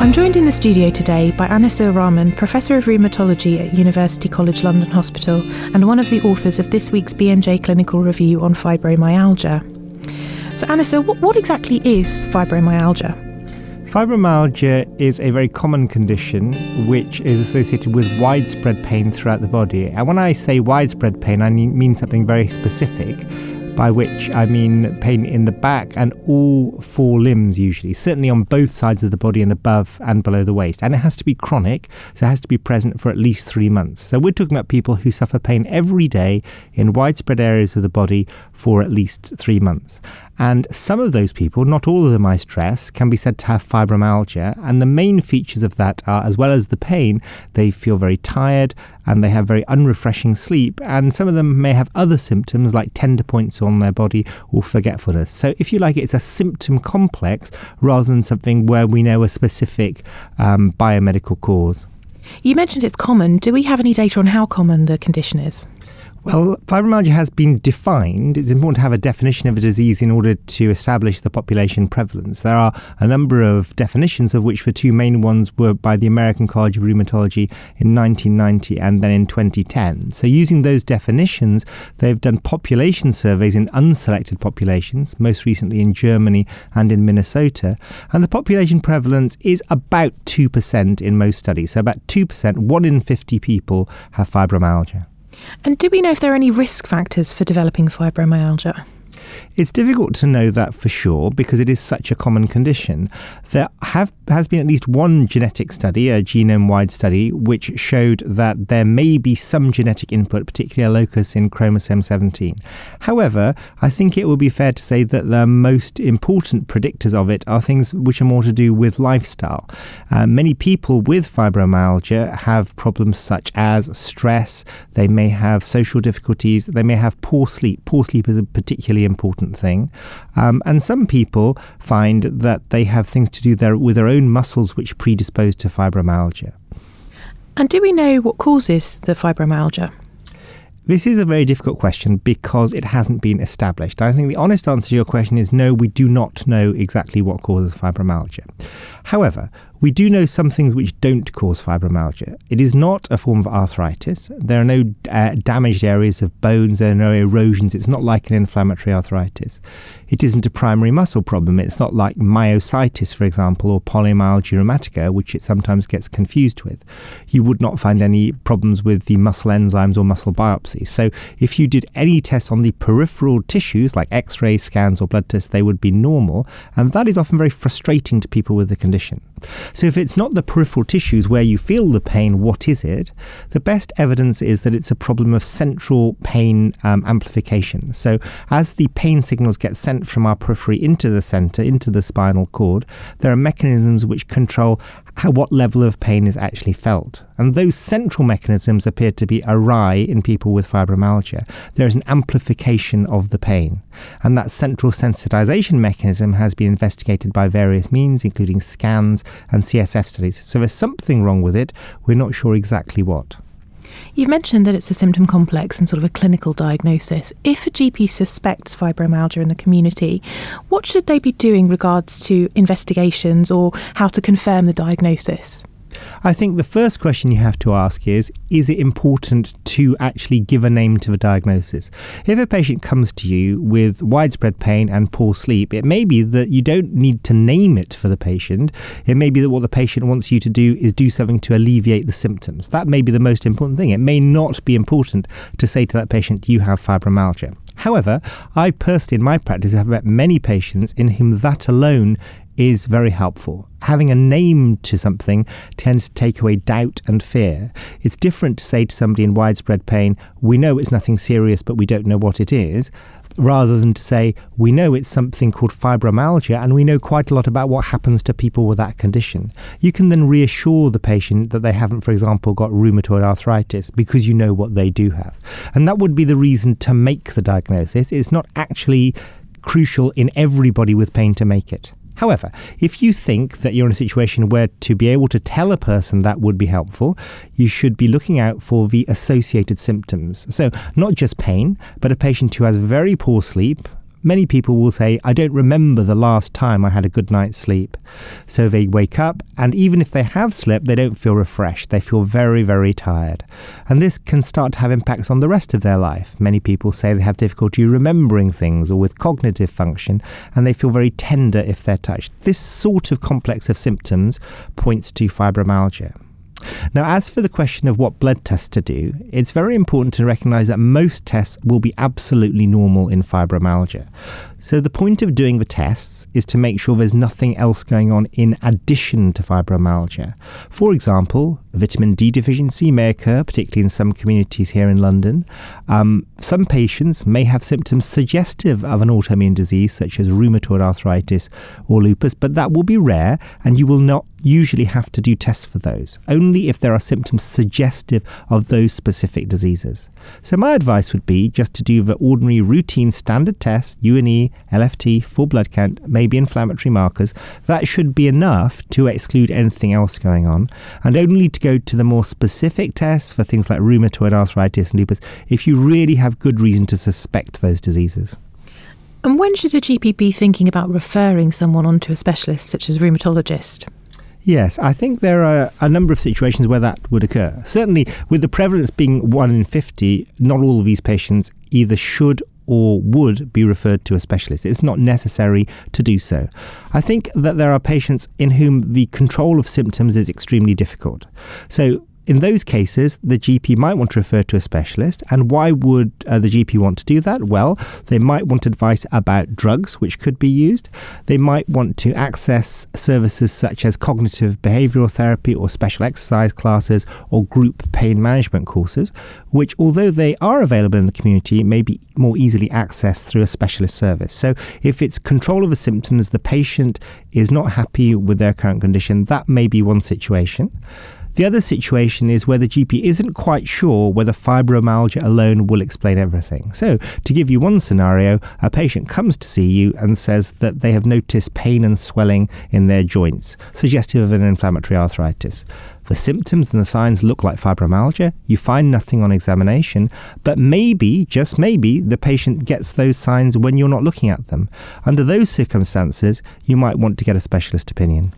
I'm joined in the studio today by Anisur Rahman, Professor of Rheumatology at University College London Hospital and one of the authors of this week's BMJ Clinical Review on fibromyalgia. So, Anisur, what, what exactly is fibromyalgia? Fibromyalgia is a very common condition which is associated with widespread pain throughout the body. And when I say widespread pain, I mean something very specific by which I mean pain in the back and all four limbs, usually, certainly on both sides of the body and above and below the waist. And it has to be chronic, so it has to be present for at least three months. So we're talking about people who suffer pain every day in widespread areas of the body for at least three months. And some of those people, not all of them I stress, can be said to have fibromyalgia. And the main features of that are, as well as the pain, they feel very tired and they have very unrefreshing sleep. And some of them may have other symptoms like tender points on their body or forgetfulness. So, if you like, it's a symptom complex rather than something where we know a specific um, biomedical cause. You mentioned it's common. Do we have any data on how common the condition is? Well, fibromyalgia has been defined. It's important to have a definition of a disease in order to establish the population prevalence. There are a number of definitions, of which the two main ones were by the American College of Rheumatology in 1990 and then in 2010. So, using those definitions, they've done population surveys in unselected populations, most recently in Germany and in Minnesota. And the population prevalence is about 2% in most studies. So, about 2%, 1 in 50 people have fibromyalgia. And do we know if there are any risk factors for developing fibromyalgia? It's difficult to know that for sure because it is such a common condition. There have has been at least one genetic study, a genome-wide study, which showed that there may be some genetic input, particularly a locus in chromosome 17. However, I think it would be fair to say that the most important predictors of it are things which are more to do with lifestyle. Uh, many people with fibromyalgia have problems such as stress, they may have social difficulties, they may have poor sleep. Poor sleep is a particularly important thing. Um, and some people find that they have things to do with their own muscles which predispose to fibromyalgia. And do we know what causes the fibromyalgia? This is a very difficult question because it hasn't been established. I think the honest answer to your question is no, we do not know exactly what causes fibromyalgia. However, we do know some things which don't cause fibromyalgia. It is not a form of arthritis. There are no uh, damaged areas of bones, there are no erosions. It's not like an inflammatory arthritis. It isn't a primary muscle problem. It's not like myositis, for example, or polymyalgia rheumatica, which it sometimes gets confused with. You would not find any problems with the muscle enzymes or muscle biopsies. So if you did any tests on the peripheral tissues, like x ray scans or blood tests, they would be normal. And that is often very frustrating to people with the condition. So, if it's not the peripheral tissues where you feel the pain, what is it? The best evidence is that it's a problem of central pain um, amplification. So, as the pain signals get sent from our periphery into the center, into the spinal cord, there are mechanisms which control how, what level of pain is actually felt. And those central mechanisms appear to be awry in people with fibromyalgia. There is an amplification of the pain. And that central sensitization mechanism has been investigated by various means, including scans and CSF studies. So there's something wrong with it. We're not sure exactly what. You've mentioned that it's a symptom complex and sort of a clinical diagnosis. If a GP suspects fibromyalgia in the community, what should they be doing regards to investigations or how to confirm the diagnosis? I think the first question you have to ask is Is it important to actually give a name to the diagnosis? If a patient comes to you with widespread pain and poor sleep, it may be that you don't need to name it for the patient. It may be that what the patient wants you to do is do something to alleviate the symptoms. That may be the most important thing. It may not be important to say to that patient, You have fibromyalgia. However, I personally, in my practice, have met many patients in whom that alone is very helpful. Having a name to something tends to take away doubt and fear. It's different to say to somebody in widespread pain, we know it's nothing serious, but we don't know what it is, rather than to say, we know it's something called fibromyalgia and we know quite a lot about what happens to people with that condition. You can then reassure the patient that they haven't, for example, got rheumatoid arthritis because you know what they do have. And that would be the reason to make the diagnosis. It's not actually crucial in everybody with pain to make it. However, if you think that you're in a situation where to be able to tell a person that would be helpful, you should be looking out for the associated symptoms. So, not just pain, but a patient who has very poor sleep, many people will say, I don't remember the last time I had a good night's sleep. So they wake up, and even if they have slept, they don't feel refreshed. They feel very, very tired. And this can start to have impacts on the rest of their life. Many people say they have difficulty remembering things or with cognitive function, and they feel very tender if they're touched. This sort of complex of symptoms points to fibromyalgia. Now, as for the question of what blood tests to do, it's very important to recognize that most tests will be absolutely normal in fibromyalgia. So, the point of doing the tests is to make sure there's nothing else going on in addition to fibromyalgia. For example, vitamin D deficiency may occur, particularly in some communities here in London. Um, some patients may have symptoms suggestive of an autoimmune disease, such as rheumatoid arthritis or lupus, but that will be rare, and you will not usually have to do tests for those, only if there are symptoms suggestive of those specific diseases. So, my advice would be just to do the ordinary routine standard tests, U&E, LFT, full blood count, maybe inflammatory markers, that should be enough to exclude anything else going on, and only to go to the more specific tests for things like rheumatoid arthritis and lupus if you really have good reason to suspect those diseases. And when should a GP be thinking about referring someone on to a specialist such as a rheumatologist? Yes, I think there are a number of situations where that would occur. Certainly, with the prevalence being 1 in 50, not all of these patients either should or would be referred to a specialist. It's not necessary to do so. I think that there are patients in whom the control of symptoms is extremely difficult. So, in those cases, the GP might want to refer to a specialist. And why would uh, the GP want to do that? Well, they might want advice about drugs which could be used. They might want to access services such as cognitive behavioral therapy or special exercise classes or group pain management courses, which, although they are available in the community, may be more easily accessed through a specialist service. So, if it's control of the symptoms, the patient is not happy with their current condition, that may be one situation. The other situation is where the GP isn't quite sure whether fibromyalgia alone will explain everything. So, to give you one scenario, a patient comes to see you and says that they have noticed pain and swelling in their joints, suggestive of an inflammatory arthritis. The symptoms and the signs look like fibromyalgia. You find nothing on examination, but maybe, just maybe, the patient gets those signs when you're not looking at them. Under those circumstances, you might want to get a specialist opinion.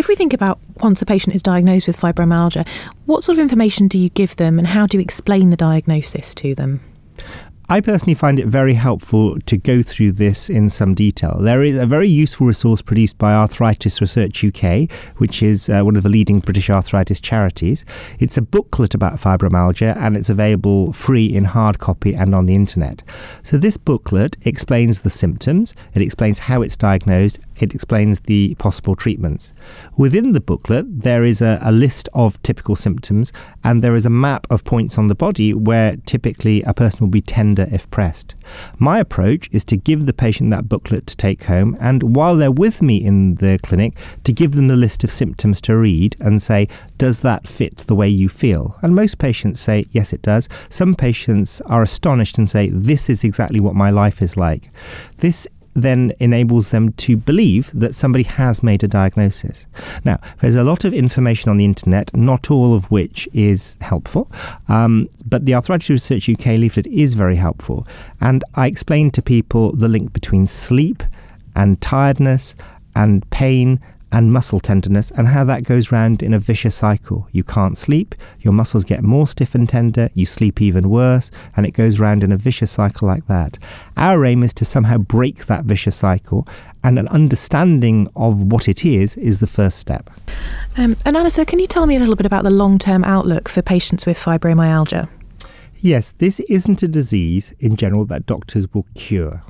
If we think about once a patient is diagnosed with fibromyalgia, what sort of information do you give them and how do you explain the diagnosis to them? I personally find it very helpful to go through this in some detail. There is a very useful resource produced by Arthritis Research UK, which is uh, one of the leading British arthritis charities. It's a booklet about fibromyalgia and it's available free in hard copy and on the internet. So, this booklet explains the symptoms, it explains how it's diagnosed, it explains the possible treatments. Within the booklet, there is a, a, list of typical symptoms, and there is a map of points on the body where typically a person will be tender if pressed. My approach is to give the patient that booklet to take home, and while they're with me in the clinic, to give them the list of symptoms to read and say, Does that fit the way you feel? And most patients say, Yes, it does. Some patients are astonished and say, This is exactly what my life is like. This then enables them to believe that somebody has made a diagnosis. Now, there's a lot of information on the internet, not all of which is helpful, um, but the Arthritis Research UK leaflet is very helpful. And I explain to people the link between sleep and tiredness and pain and muscle tenderness and how that goes round in a vicious cycle. You can't sleep, your muscles get more stiff and tender, you sleep even worse, and it goes round in a vicious cycle like that. Our aim is to somehow break that vicious cycle, and an understanding of what it is is the first step. Um, and Anisur can you tell me a little bit about the long term outlook for patients with fibromyalgia? Yes, this isn't a disease in general that doctors will cure.